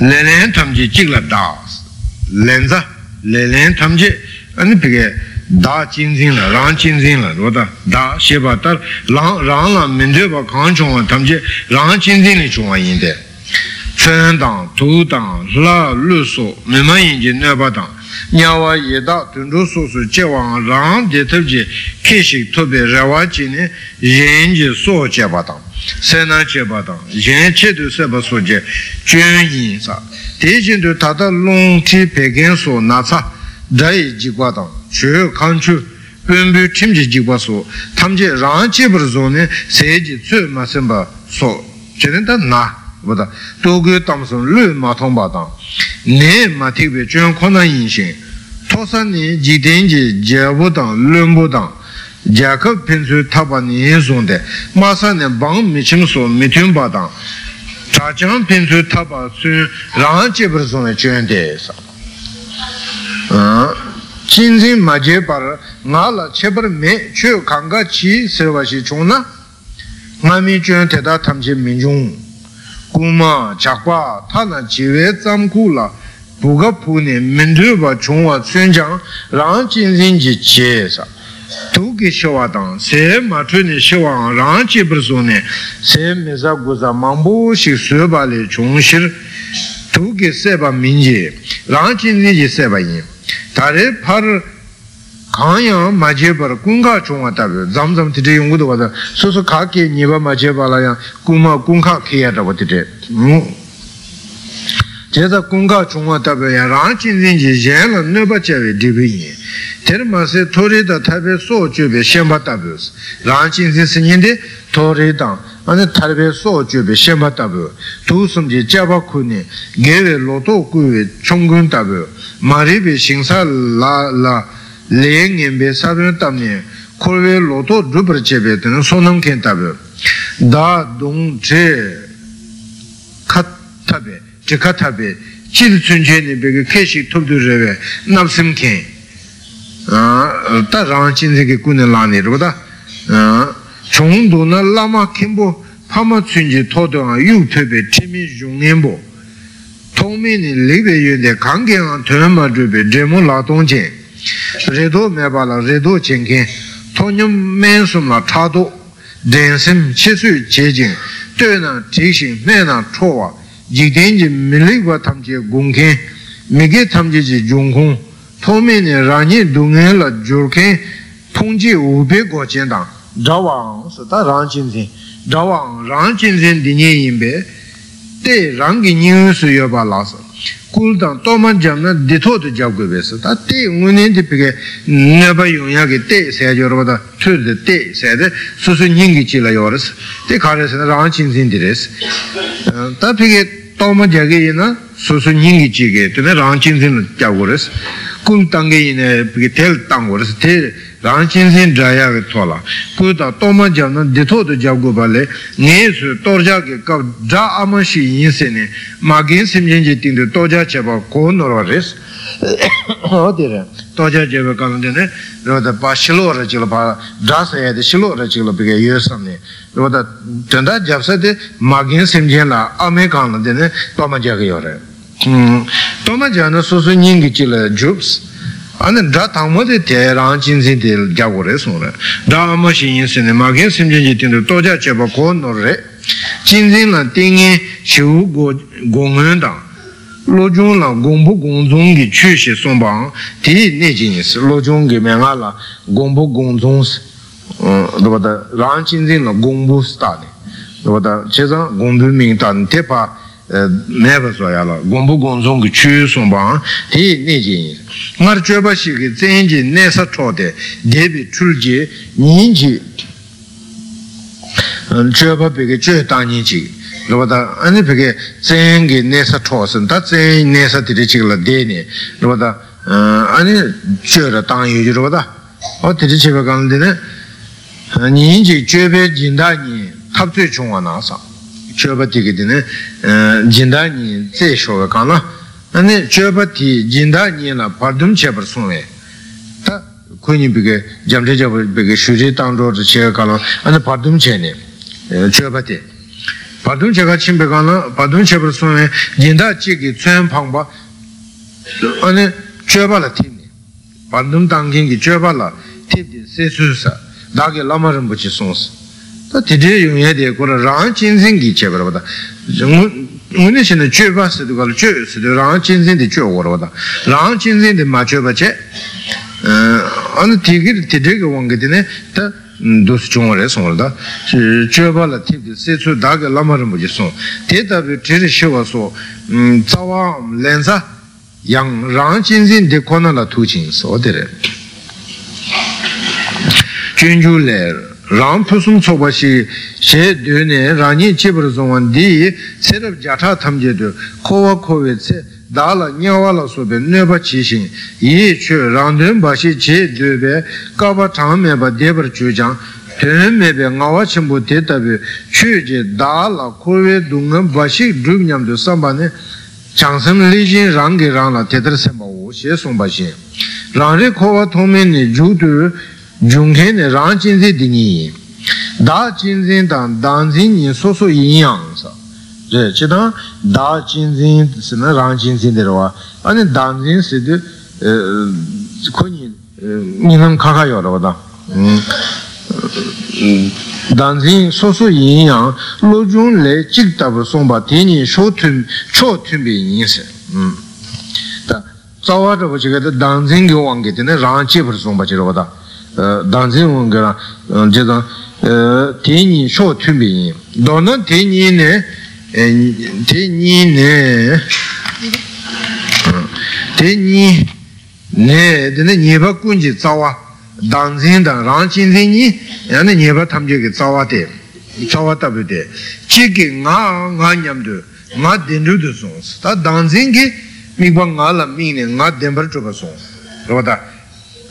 来来，他们就进了大，来着来来，他们就啊 ta 给大进城了，让进城了，罗得大，先把到让让了 anepike ta chenzena ra chenzena 那把党 nyawa yeda tundu susu chewa rang je tabje keshik tobe rawa chi ne yen je so che batang, senan che batang, yen che tu seba so je chun yin sa. Te jin tu tata long ti peken so na tsa dayi jikwa tang, chu kan chu pumbu timji jikwa so, tamje rang che bar zo ne se je tsu ma senpa so, chene ta na, wada, tam tamson lu ma tong batang, nē mā tīk bē chūyāng kōnā yīn shēng, tōsā nē jī tēng jī jēbō tāng, lēmbō tāng, jākab pēn sū tāpa nē sōng tē, mā sā nē bāng mī chīm sō mī tūyāng bā tāng, chā chāng pēn sū tāpa sū rāng jē pēr sōng nē chūyāng tē sā. chīn sīng mā jē pār, ngā lā chē pār mē chū kāng kā chī sirvā shī chōng na, ngā mī chūyāng tē tā tam chē mī chūng kuma chakpa thana jiwe tsamku la buga pune mendruwa chungwa tsuenjang rang jinzin ji che sa tuki shiwa tang se matru ni shiwa rang chi brso ne se meza guza mambu shik sueba le chung shir tuki seba minji rang jinzin ji seba yin tare par kāñyā mācchē pārā kūṅkā chōngā dzam dzam tītē yungu tu wādā sō sō kā kē nīpa mācchē pārā yā kūmā kēyā tāpa tītē jē tā kūṅkā chōngā tāpio yā rāng chīnzīn jī yēn lā nirpa chāvē dībī yī tēr mā sē tōrī tā tāpē sō chūpē shēmbā tāpio rāng chīnzīn sīnyīn tē tōrī tāng ane tāpē sō chūpē shēmbā tāpio tū sum jī jāpa kūni gēvē lō tō kūvē chōngkūn tāpio mā rī bē shīngsā lā lā le ngenpe sabyon tamne korwe loto drubar chebe tena sonam ken tabe da dong che kat tabe che kat tabe chil chunche ne bege keshik tupdu rewe napsim ken ta rang chinze ke kune lani rwa da chung du na lama kenpo pama chunje todo nga yu pebe timi yung ngenpo tongme ni lekbe yunde kange nga tuyama drube dremo la tong chen rēdō mē bā lā rēdō chēngkēng tōnyam mēn sūm lā chādō dēnsīm chēsū chējīng tē nā tīkshīng mē nā chō wā jīk tēng jī mīlīk wā tam jī gōng kēng mī kē tam jī jī yōng kōng tō mē nī rāñī dōngē lā jōr kēng tōng jī wū bē gō chēng tāng dā wāng sā tā rāng chīn sīng dā wāng rāng chīn sīng dī nyē yīn bē tē rāng kī nyē sū yō bā lā sā kul dang toman jam na dito to jab go besa. Ta te ngune di pige neba yung ya ge te se jo ro da tu de te se de su su ning gi chi la yo res. Te ka re se rang chin sin di res. Ta pige toman ja ge na su su ning gi chi ge te rang chin sin ja go res. Kul tang ge rāng chīn sīn dhāyā kī tōla kū tā tōma jāb nā dītō tu jāb gu pāle ngē sū tōr jā kī kāp dhā āma shī yīn sī nē mā kīn sīm jīn jī tīng tū tō jā chē pā kō nō rā rēs hō tī rē tō jā chē pā kā nē rō tā pā shilō rā chī pā dhā sā yā shilō rā chī lō yō sā rō tā tāndā jāb sā tī mā kīn sīm jīn lā āmē kā tī nē tōma jā yō rē tōma jā nā sū sū nyīng kī ane dhā tāngma de te rāng jīn sīn te gyā gu re sōng re dhā āma shī yin sīn ne mā kīn sīm jīn jī tīng tu tō jā che pa kō nō re jīn sīn la tīng yin shī wu gōng yin dāng lō chūng la gōng pu gōng zōng ki chū shī sōng bāng tī nē jīn sī lō chūng ki mē ngā la gōng pu gōng zōng sī rō bā tā rāng jīn sīn la gōng pu sī tā ne rō bā tā che zāng gōng pu mīng tā ne te pa mē pa sō yā la gōng pu gōng zōng ki chū sōng bāng tī nē jīn yin ngā rā chōpa shī kī tsēn jī nē sā dē bī chūl jī nīn jī chōpa bī kī chō tā jī rā bā tā anī bī kī tsēn kī nē sā tā tsēn nē sā chī kī lā dē bā tā anī chō rā jī rā bā tā o tī chī bā kā nī nē jī chō dā nī tab tsui chōng wā nē jīn dā nī tsē shō bā kā nā ane chöpa ti jinda nye la pardum chebar sungwe ta kuni bige jamche chebar bige shuri tangzho zi che kala ane pardum che ne chöpa ti padung cheka chimpe kana padung chebar sume jinda chiki tsuen pangpa ane chöpa la tibni padung tangkingi chöpa la tibdi se su sa dagi lama rinpochi sonsa ta titi yungye de kura rang jinzingi chebar wada ngune shina chöpa sido kala chö sido rang jinzing di chö wara wada rang jinzing di ma chöpa che ane tiki titi ka wangi dine ta dōsi chōngwa rē sōng rā chōba lā tīp tī sē chū dā kā lāma rā mū jī sōng tē tā pī tē rī shīwa sō tsā wā lēn sā yāng rāng jīn zīn tē kō na lā tū jīn sō tē rē chūn chū lē rāng pū sūng tsō bā shī shē dō nē rāng yī chī pā rā sōng wā dī sē rā jā chā tam jē dō kō wā kō wē tsē dā lā nyā wā lā sō bē nē bā chī shīng yī chū rāng dōn bā shī chē dō bē kā bā tāng mē bā dē bā rā chū jāng tēn mē bē ngā wā chī mbō tē tā bē chū jē dā lā kō wē dō ngā bā shī rūp nyam dō sā bā nē chāng sēm lī jīn rāng kē rāng lā tē tā rā sē bā wō shē sōng bā shē rāng rē kō wā tō mē nē jū tū zhōngkhen ne rāng jīnzē dīngi dā jīnzē dāng dāng jīngi sō sō yīn yāng sā rē chī dāng dā jīnzē sī na rāng jīnzē dē rwa āni dāng jīn sī dī kō nī nī nām kā kā yō rwa dā dāng jīn sō sō yīn yāng lō zhōng lē jīg dā bā sōng bā tēnyi shō tūn chō tūn bē yīn sī dā tsāwā rā bā chī kā dā dāng jīn gī wāng gī tēne rāng jī bā sōng bā chī rwa dā dāngzīn wāng gārā jidāng tēnyi shō tūmbi yin dōnā tēnyi nē tēnyi nē tēnyi nē dēne nyeba kuñjī tsāwā dāngzīn dāng rāngchīn tēnyi yāna nyeba tamjī kī tsāwā tē tsāwā tabi tē chī kī ngā ngā ñam tu ngā dēnru tu sōng tā dāngzīn kī mikwa ngā la mīng nē ngā dēmbar chūpa sōng rō tā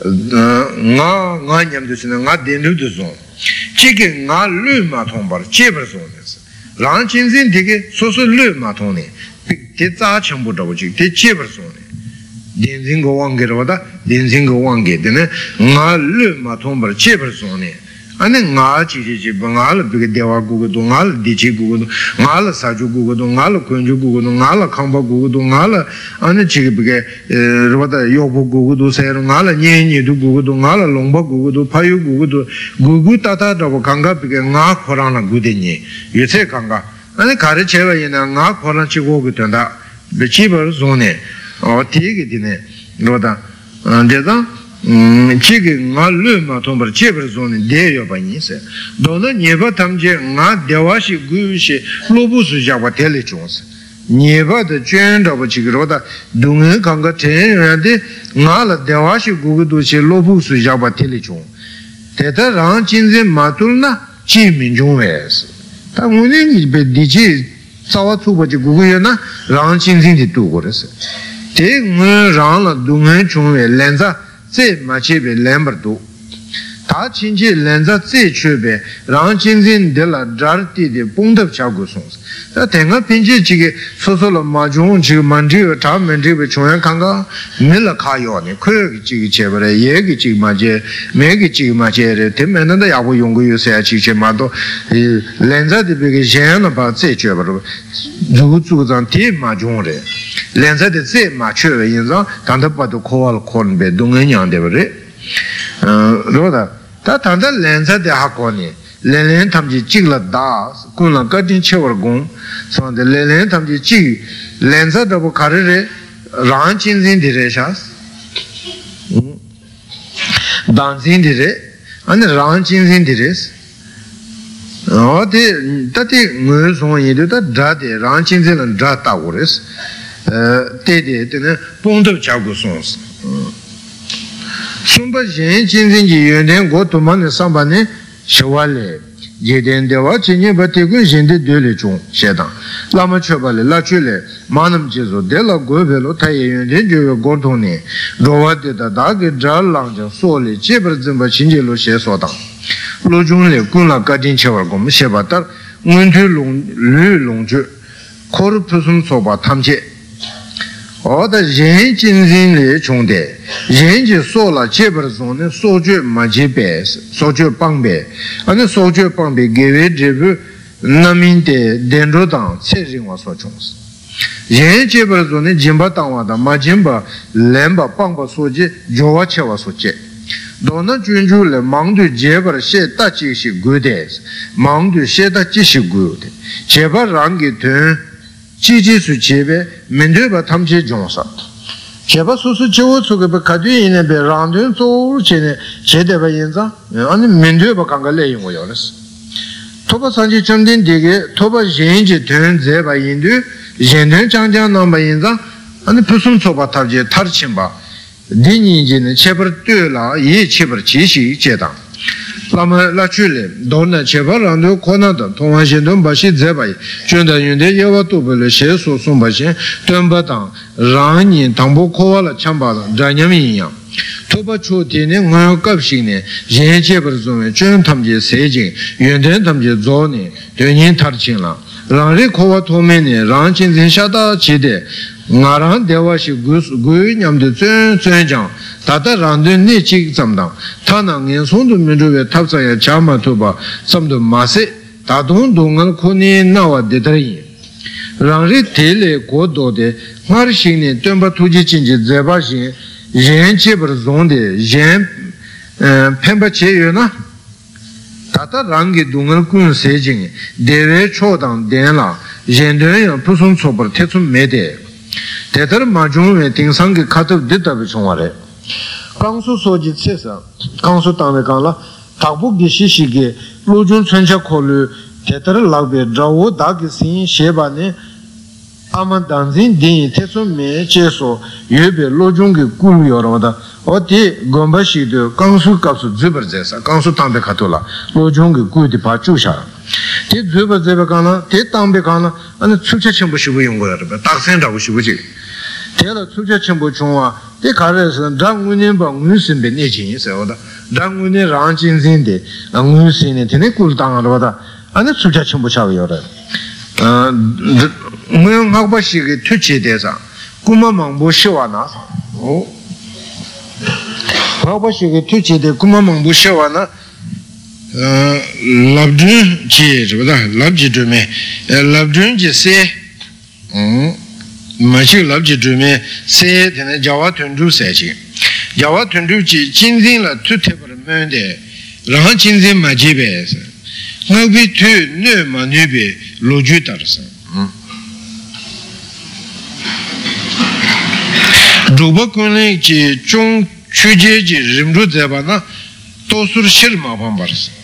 nga nga nyam du sina nga dendru du song chi ki nga lu ma thong bar che bar song des rāng chīn sīn tī kī sō sō lū mā tōng nī tī tsā chāng bū tabu chī tī chī par sō nī dīn sīn gō wāng kī rā bā dīn sīn gō wāng kī tī nī ngā lū mā tōng par chī par sō nī ane ngā chī chī chī pa ngā la pī kī dewa gu gu du ngā la dī chī gu gu du ngā la sā chū gu gu du ngā la kuñ chū gu gu du ngā la kāng pa gu gu du ngā la ane chī kī pī kī rā bā tā yō pu gu gu du sē rā ngā la nye nye du gu gu du ngā la lōng pa gu gu du pā yu gu gu du gu gu tā tā rā bā kāng kā pī kī ngā khō rā na gu dī nye yu tsē kāng kā ane kā rā chē bā yī na ngā khō rā chī gu gu tu ndā bī chī pa rā sō ne o tī kī tī ne chigi nga lu ma tongpar chebar zoni de yo pa nyi se dono nyeba tamche nga dewa shi gu shi lobu su jagwa tele chung se nyeba da chuen raba chigi roda dunga kanga ten ya de nga la dewa shi gu gu du shi lobu su jagwa tele chung teta rang chinzen ma tul na chi min chung we se ta ngune ngi pe di chi tsawa tsuba chi gu gu yo na rang chinzen di tu go re se te ngue rang la dunga chung we lenza tse ma chebe lembar du. Ta chinche lenza tse chebe rang chinzin de la drar ti de pungdab cha gu song ta tenga pinche chige so so la ma chung chige man chige ta man chige chungyan kanga mi la ka yo ne kuyo ki chige chebe re ye ki chige ma che me ki chige ma che re te me nanda ya gu yung gu yu se ya chige che ma do. Lenza de pe ke shen na pa tse chebe ro zu zu zang te ma chung re lenza de tse ma chebe yin zang tanda pa do ko wal kon be dung nyang de re rō tā tā tāndā lēnsā tē hā kōni lēn lēn tam jī jīg lā dā gōng lā gā tīng chē war gōng sōng tē lēn lēn tam jī jīg lēnsā tā bō kā rē rē rāng chīn zīng tī rē shās dāng zīng tī rē anī rāng chīn zīng tī rē sī tē tā tē ngō sōng yī tē tā dā tē rāng chīn zīng lā dā tā wō rē sī tē tē tē nē pōng tō chā gu sōng sī sumpa jin zin ji yun ten go tu ma ne samba ne shiwa le ye ten de wa chi nye ba te kun yin de de le chung she dang la ma che ba le la che le ma nam che zo de la go pe lo ta ye yun ten jo go tong ne ro wa de da da ge zha lang jang so le che bar zin ba chin je lo she so dang lo chung le kun la ga din che war gom she ba tar ngun tu long lu long ju ko ru pu sum so ba tam che oda yin jin zin le chung de, yin ji so la che par zon ne so ju ma je pe, so ju pang pe, ane so ju pang pe ge we je bu namin de den ro dang che rin wa so chung si. Yin che par zon ne jimba tang wa da ma jimba lemba pang pa so je jo wa che wa so che. dōna chūnchū lé māngdū jebar shē tā chīk shī gu dēs, māngdū shē tā chī shī gu dē, jebar rāngi tūn chi chi su chebe mendo ba tam che jong sa cheba su su che wo tsuke ba kadu yin be rang dun zo che ne che de ba yin za ani mendo ba kanga le yin wo yo les toba sanji chamdin dege toba yin ji tun ze ba yin du yin dun chang chang nam ba yin za ani pusum tsoba tar je tar chin ba din yin ji ne chebar tu la yi chebar chi shi che dang lama la chu le do na chebar rang du ko na dang tong wan shin dun ba shi ze ba yi. Chun da yun de ye wa tu ba le she su sung ba shin dun ba dang rang yin tang bu ko wa la chang ba dang zhan nyam yin yang. Toba cho tene ngayo kap shing ne yin che par zo me chun tam je se jing yun ten tam je zo ne dun yin tar ching la rang ri ko wa to me ne rang chin zin sha da chi de nga rang dewa shi gu yu nyam de zun zun jang tata rang dun ne chi tsam dang ta na ngin song du min zhu we tab sa ya cha ma to ba tsam du ma se ta dong du ngan ko ni na wa de tar yin rang ri te le ko do de nga ri shing ne dun pa tu ji chin ji ze ba shing yin che bar zong de yin penpa che yu na tata rangi dungal kun se jing dewe cho dang den la yin dun yang pusung cho bar te tsum me de tetar ma chung we ting sang ki katab di tabi chung wa re kang su so ji tse sa kang su tang we kang la takbu gi shi shi gi lu jun chun cha ko lu tetar lak be dra wo da ki sin she ba ne ama danzin dinyi teso me che so yuebe lo jungi kum yorwa da o ti gomba shi de kangsu kapsu zubar zesa kangsu tangbe kato la lo jungi ku di pa chu sha ti zubar zeba kana ti tangbe kana ane tsukcha chenpo shibu yungo yaraba taksen rabu shibu chi te la tsukcha chenpo chungwa ti kare sa rang ngunin ba ngun sinbe ne chin se oda rang ngunin rang chin sin de ngun sin ne tene kul tanga rwa da ane tsukcha chenpo chawa yoraba ngayong ngakpa shiki tu chi de sa kuma mangpo shiwa na sa ngakpa shiki tu chi de kuma mangpo shiwa na labdun chi ribada labji dhume labdun chi se ma shik labji dhume se tena jawa tundru se chi jawa tundru chi chinzin la tu tebar mun de rang chinzin ma chi be sa ngakpi tu nu ma nu be lo ju tar sa rūpa kūne ki chōng chūje ji rimru dzeba na tōsur shir ma pāmbar sa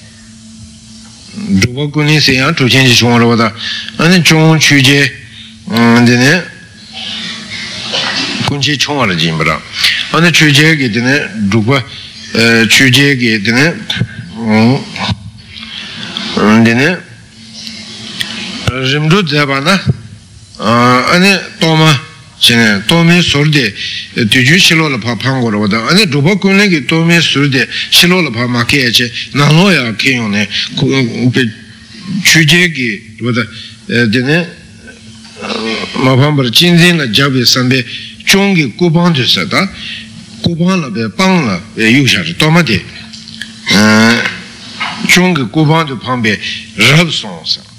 rūpa kūne se yāng chūchen ji chōng rūpa da ane chōng chūje dine kunchi chōng ara jimba ra ane chūje ki dine rūpa chūje ki dine dine rimru dzeba na ane chene tōme surde tujū shilo la pā pāngu rā wadā ane rūpa kūne ki tōme surde shilo la pā mā kēya che nā lō ya kēyō ne chūjē ki wadā dine mā pāmbar jīnzīn la jābi sāmbē chōng ki kūpāng tu tā kūpāng la bē pāng la rā tōma de chōng ki kūpāng tu bē rāb sōng sā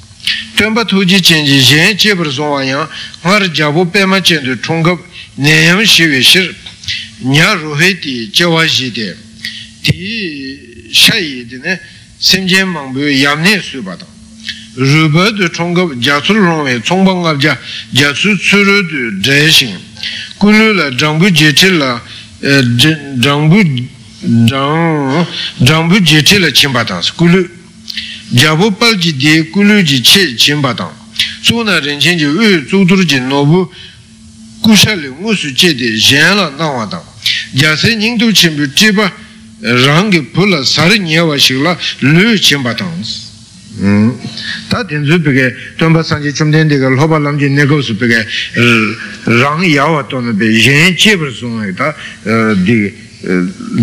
tenpa tuji chenji yen chebar zonwa yang ngar jabu pema chendu chungab nyayam shiwe shir nya ruhe di jawa shi de di shayi di ne semjen mangbu yamne su badang rupa du chungab jasul rongwe chungpa ngab ja jasu tsuru du jaya shing kulu la jangbu jechi la jangbu jangbu jechi la chimba tansi kulu jabu pal ji de kulu ji che chenpa tang. Su na ren chen ji u zu dur ji nobu kusha le ngu su che de yen la na wa tang. Ja se nying tu chen bu che pa rang ge pu la sar nye wa shik la lu chenpa tang. Ta ten zu pe ke tuan pa san ji chum ten de ke lo pa lam ji ne go su pe ke rang ya wa to na pe yen che par sung ne ta di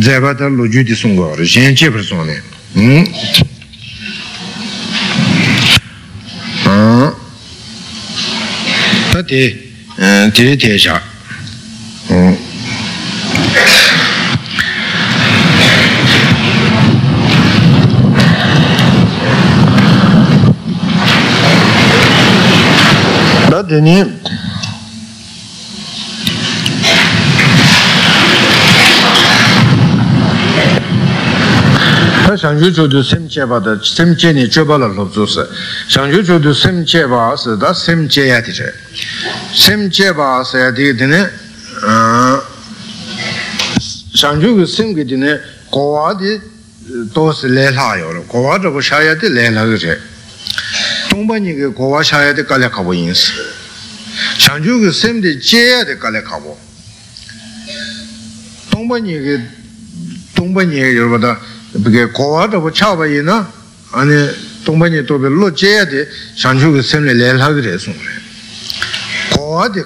zai pa ta lo ju di sung go yen che par sung tāṅ tā tē tē tē shā tā tē nī chō bā lā lōb tsū sē shāngchū chūdhū sēm chē bā sē tā sēm chē yā tī chē sēm chē bā sē yā tī tēnī shāngchū kū sēm kī tēnī kō wā tī tō sē lē lā yō rō kō wā rō bō shā yā tī lē lā kī chē tōng bā nī kī kō wā shā yā tī kā lē kā bō yīn sē shāngchū kū sēm tī chē yā tī kā lē kā bō tōng bā nī kī tōng bā nī kī yō bā tā 그게 고와도 차바이나 아니 동반이 또 별로 제야데 산주그 셈레 렐하게 됐어 고와데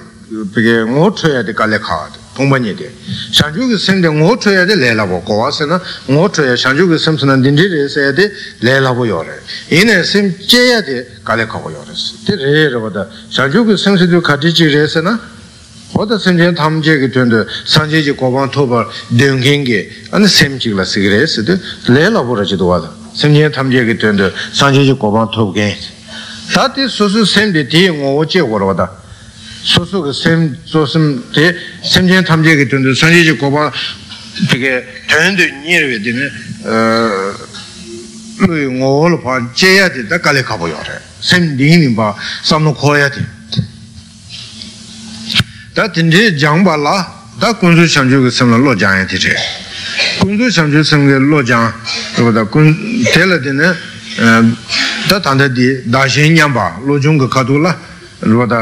그게 못쳐야 돼 갈래카 동반이데 산주그 셈데 못쳐야 돼 렐라고 고와서나 못쳐야 산주그 셈스는 딘디레서야 돼 렐라고 요래 이네 셈 제야 돼 갈래카고 요랬어 데레로보다 산주그 셈스도 가지지레서나 oda sanchen tamche ki tuyandu sanche chi kopan topa dungkengi ane semchik la sikire siddhi le la pura chido wada sanchen tamche ki tuyandu sanche chi kopan topa kengi tati susu semdi ti ngowo che kora wada susu ka sem susum ti sanchen tamche ki tuyandu sanche chi kopan pike tuyandu nyerwe dine ngowo lo pa che ya di da kale kabo yore sem dingin pa samno koya di tā tīndē jāngbā lā, tā kuñsū shamchū kī samlā lō jāngyā tī chē. kuñsū shamchū samgā lō jāng, rō tā kuñ, tēlā tī nē, tā tāntā tī dāshīn ñambā, lō chūng kā khatū lā, rō tā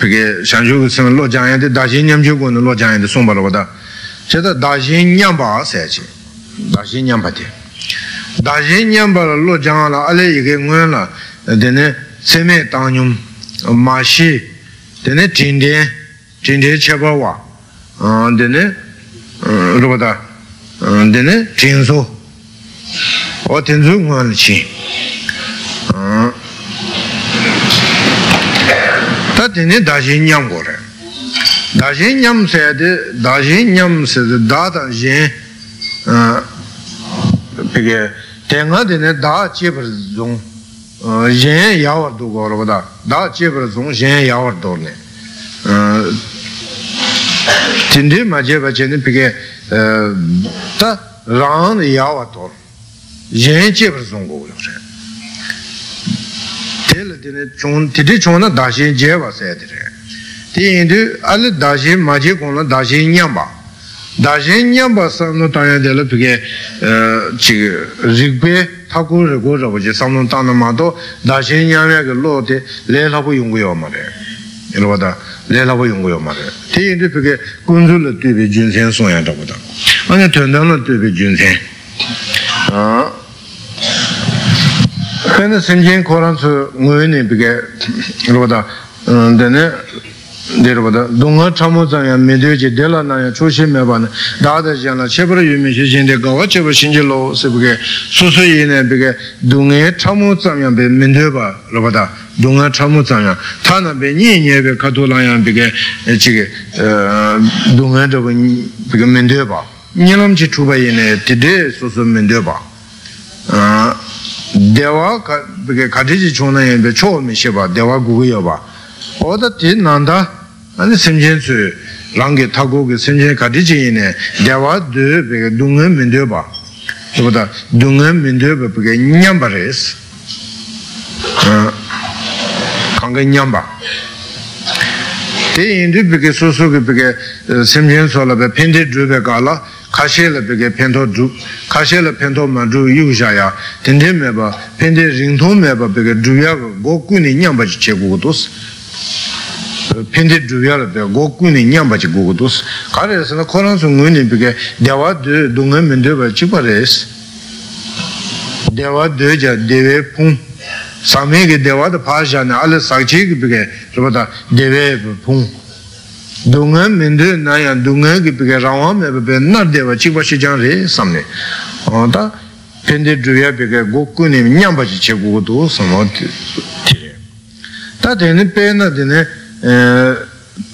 pī kī shamchū kī samlā lō jāngyā tī dāshīn ñamchū kō nē lō jāngyā tī sōmbā rō tā, chē tā dāshīn ñambā sē chē, dāshīn ñambā tī. dāshīn ñambā lō jāngyā lā, alē yī kī ngūyā lā, tī nē, sēmē tāngyum, māshī, tī nē tīndē, 냠바 세지 다신냠바데 다신냠바 로장라 알레 이게 뭐라 되네 세메 당뇽 마시 되네 진데 진제 체바와 어 데네 로바다 어 데네 진소 어 진소 뭐지 어 다데네 다시 냠고래 다시 냠세데 다시 냠세데 다다 예어 그게 땡아데네 다 제버종 어 예, 야워도 거로보다 tīndī mā jeba chēni pīkē tā rāng yāwa tōr yēn jebar zhōng gōg yōg shē tēla tīne chōng tīdī chōng na dāshī jeba sē tīrē tī yīndī āli dāshī mā je kōng na dāshī nyāmbā dāshī nyāmbā sāṃ nō tāyā tēla pīkē chīgī rīgbē thakū rīgō rāpa jī sāṃ nō tāna mā tō dāshī nyāmbā kī lō tē lē lāpu yōng gō yō mā rē 이러다 내라고 용고요 말이야. 대인들 그게 군술을 되게 준생 소양다 보다. 아니 전당을 되게 준생. 아. 근데 선진 코란스 뭐니 그게 이러다 음 근데 내려보다 동아 참모장야 메데지 델라나야 조심해봐는 다다잖아 제벌 유미시 신데 가와 제벌 신질로 세부게 소소이네 비게 동에 참모장야 메데바 로보다 동아 참모장야 타나 베 니니베 카톨라야 비게 지게 동아 저거 비게 메데바 니람지 추바이네 디데 소소 메데바 아 대화 비게 가지지 존나에 베 초미 시바 대화 구구여 봐 oda ti nanda ane semchen su rangi tago ke semchen kati chi ine dewa du peke dunga mendo ba oda dunga mendo ba peke nyamba res kanga nyamba te indu peke su su ke peke semchen su la pe pente dru pe ka la kashe la peke pento dru kashe la pento ma dru yu sha ya tente me ba pente ringto me ba peke dru ya go ku ni nyamba chi che gu dos 펜데 주야를 배 고군이 냠바지 고고도스 가래서는 코란스 응은이 비게 대화 드 동은 면데 봐 치바레스 대화 드자 대외 풍 사메게 대화도 파샤네 알레 사치기 비게 저보다 대외 풍 동은 면데 나야 동은 비게 라와메 배 나데와 치바시장레 삼네 어다 펜데 주야 비게 고군이 냠바지 제고도 서모 tā tēne pē na tēne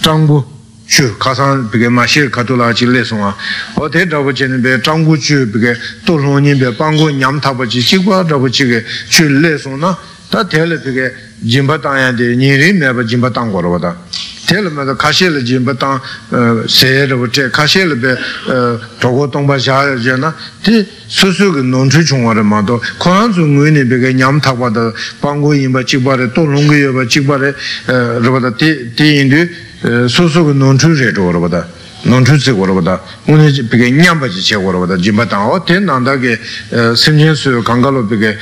chāngbū chū kāsāng pīkē mā shīr kato lā chī lē sōngā o tē rāpa chēne pē chāngbū chū pīkē tō rōnyi pē pāngbū ñam tāpa chī chī guā rāpa chī kē chū lē sōngā tā tēne pīkē jimpa tangya de nyeri meba jimpa tang korwa da. Tel me kashi le jimpa eh, tang seye rwa che kashi le be eh, togo tongpa sha je na susu ki nonchu chungwa re do. Koran su ngui ni beke nyam takwa da pangu yinpa chikpa re to lungu yoba chikpa re eh, rwa da ti yindu susu ki nonchu re rwa da nonchu tse korwa da. Uni beke nyamba chi che korwa da jimpa tang o ten nanda ke simchen su kangalo beke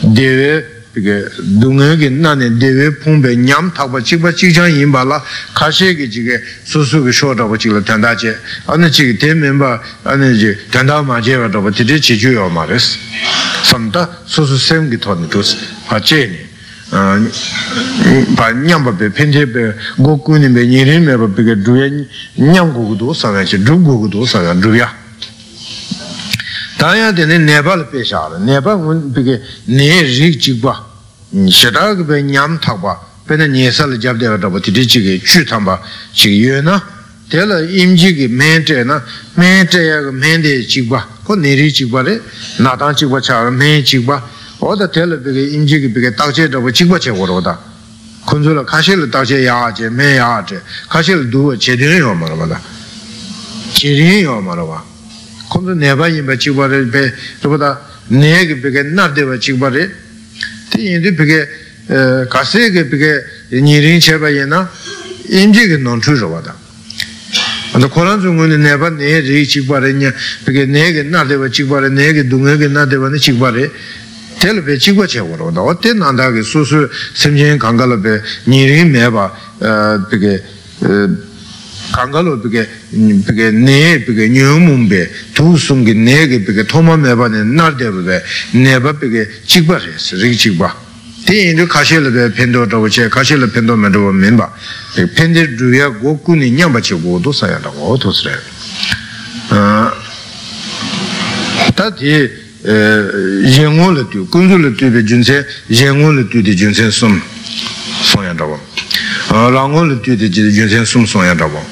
dewe 그게 동행이 나네 대외 풍배 냠 타고 지바 지장 인발라 가시게 지게 수수게 쇼다고 지를 단다제 어느 지게 대면바 어느 지 단다 마제바도 버티지 지주요 말스 섬다 수수 셈기 돈도스 하제니 바 냠바베 펜제베 고쿠니베 니리메바 비게 두에 냠고고도 사 tāyā tēne nēpāla pēshā rā, nēpā pēkē nē rīk chīkpa, shidā kā pē ñam thakpa, pēnā nyēsā lā jab dēwa rāpa tītī chīkē chū thāmba chīkē yuwa na, tēlā im chīkē mēn tē na, mēn tē yā kā mēn tē chīkpa, kō nē rīk chīkpa rē, nā tāng chīkpa chā rā mēn chīkpa, oda tēlā pēkē im chīkē pēkē tāk chē rāpa chīkpa chē kō rō tā, kunzu lā kāshē lā tāk chē yā chē, mēn yā chē, kāshē lā dūwa chē tēng yō mā rā mā tā, chē tēng yō mā rā mā 콘도 내가 임바 지바를 배 그보다 내게 베게 나데바 지바를 티인도 베게 가세게 베게 니린 제바이나 인지게 논추죠 바다 근데 코란 중에 내가 내 리 지바르냐 베게 내게 나데바 지바를 내게 동에게 나데바네 지바를 텔베 지고 제거로다 어때 난다게 수수 심진 강 강가로 그게 그게 네 그게 녀문베 두승게 네게 그게 토마메바네 나르데베 네바 그게 직바레스 리 직바 대인도 가실레베 펜도도 제 가실레 펜도면도 멤바 펜데 두야 고쿠니 냠바치고도 사야라고 도스레 아 다디 영원을 두 군주를 두베 준세 영원을 두데 준세 숨 소야라고 rāngō lī tū tī jī yun sēn sūm sōng yā rābō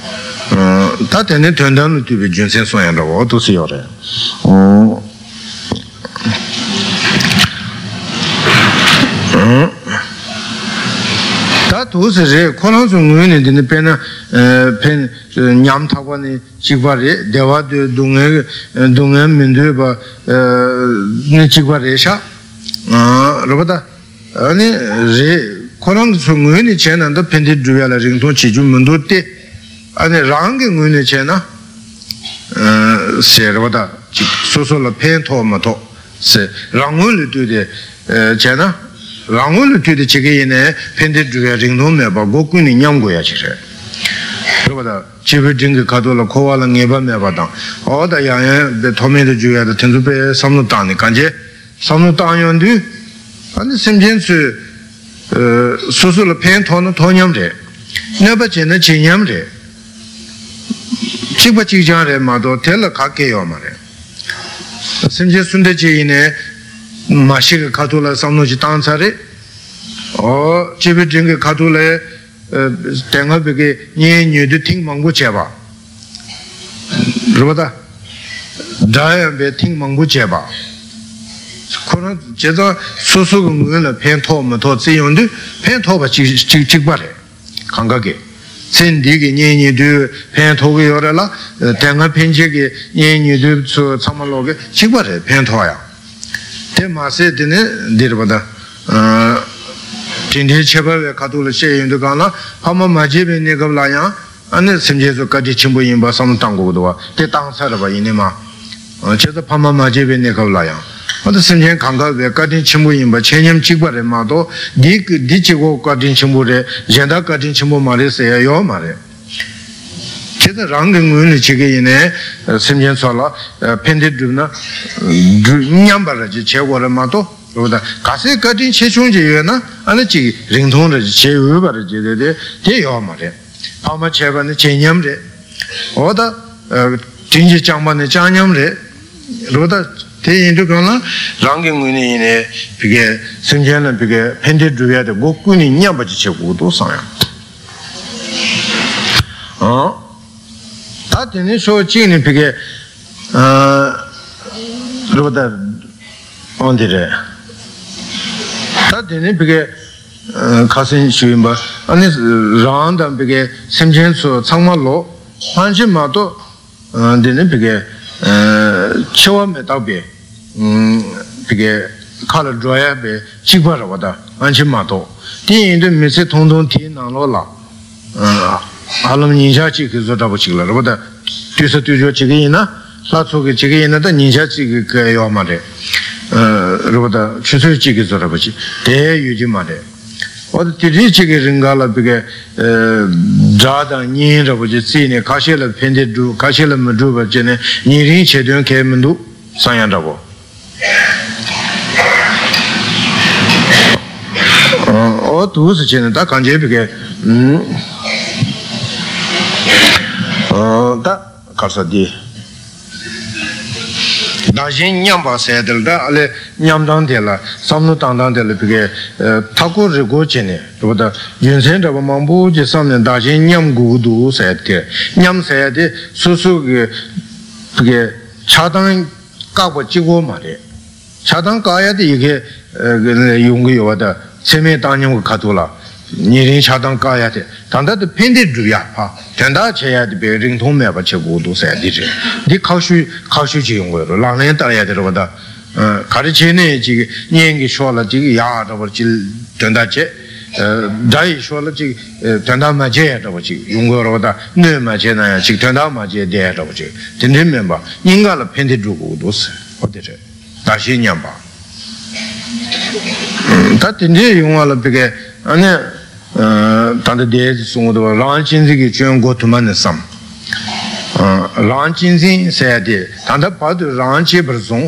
tā tēne tuandān lī tū bī yun sēn sōng yā rābō tū sī yō rē tā tū sī rē kōrāng sū ngū nī tī nī pē nā pē ñam tā kwa nī chī kwa rē dēwā tū dūngē dūngē mīndū bā nī chī kwa rē shā rāba tā nī rē 코랑 ngui chena da pente dhruya la ringtong chi ju mundu te ane rangi ngui ni chena se rwa da so so la pen to ma to se rangu li tu de chena rangu li tu de chige yine pente dhruya ringtong me ba goku ni nyam go ya chi re. Rwa da chibi dhingi kato la kowa la ngeba me ba dang. O da yang yang be tome de juya da tenzu pe samnu tang ni kanje samnu tang yon du ane semchen su susu la pen to na to nyam re naba che na che nyam re chikpa chik jang re ma do te la ka ke yo ma re simche sunde che yi ne ma shi ka kato la samno chi tang sa re o chibi ba kōrā jēzā sūsū kō ngō la tsē yōng dō pēn tō bā chīk chīk chīk bā rē kāngā kē tsēn dī kē nyē nyē dō pēn tō kē yō rē lā tēngā pēn chē kē nyē nyē dō tsō tsā mā lō kē chīk bā rē pēn tō yā tē mā sē tē nē dē rē bā dā tēn tē chē bā wē kā tō lā chē yōng dō kā nā pā mā mā chē bē nē kā lā yā anē sēm chē sō kā tē chīm bō yīn bā sā mō tāng kō dō wā tē tāng sā rā bā yīn nē mā chē sō pā mā mā chē bē nē kā lā yā 어떤 선생 강가에 가진 친구인 뭐 체념 직발에 마도 니 니치고 가진 친구래 젠다 가진 친구 말했어요 요 말해 제가 랑경을 지게 이네 선생 살아 펜데드나 냠바라지 제거를 마도 그보다 가세 가진 체중제여나 아니지 링통을 제외바를 제대로 돼요 말해 아마 제반의 제념래 어다 진지 장반의 장념래 로다 Te yindu kala rangi nguni yine pige sumjena pige pende dhruya de goku ni nyambachi che kudu sanya. Ta teni so chini pige rupata ondire. Ta teni pige kasin shivimba ane rangdan pige sumjen su tsangma lo hanshi mato teni pige tā tēne shō chī nī pīkē rūpa tā āndi rē tā tēne pīkē kasin shuyinba ane rāng dāng bīgē simchen su tsangma lō hānshi mā tō dīne bīgē chiwa mē tāk bē bīgē kāla dhōya bē chikpa rā wadā hānshi mā tō tī yin dō mē sē tōng tōng tī nāng lō lā ālam nīñshā chī kī zō tāpa chik lā rā 어디 뒤리 지게 링가라 비게 자다 니라 보지 찌네 가실라 펜데 두 가실라 무두 버제네. 니리 제든 개문도 상양다고. 어 두스 제는 다 간제 비게 음.어다 가서디 다진 냠바 세들다. 알레 냠당데라. 삼노 당당데라. 비게 타고르 고체네. 보다 윤센다 마모지 삼네 다진 냠구도 세게 냠세데 수수 그게 차당 까고 찍고 말이야 차당 까야 돼 이게 용기 요다. 세메 다녀고 가도라. Rīng tōng mē bā chē gu dō sē dī chē dī kāshū kāshū chī yung gō rō lāng lēng tā yā tē rō bā dā kārī chē nē chī kī nyēng kī shō lā chī kī yā rō bā chī tēndā chē dā yī shō lā chī tēndā mā chē yā rō bā chī yung gō rō bā dā nē mā chē nā yā chī tēndā mā chē dē yā rō bā chī tēndē mē bā nyēng gā lā pēndē dhū gu dō sē hō tē chē dā shē nyām bā tā tēndē yung gā lā pē kē tanda dēsi sōngdwa rāng chīnzī kī chūyōng gō tūma nī sāṃ rāng chīnzī sāyā dē tanda pādu rāng chī par sōng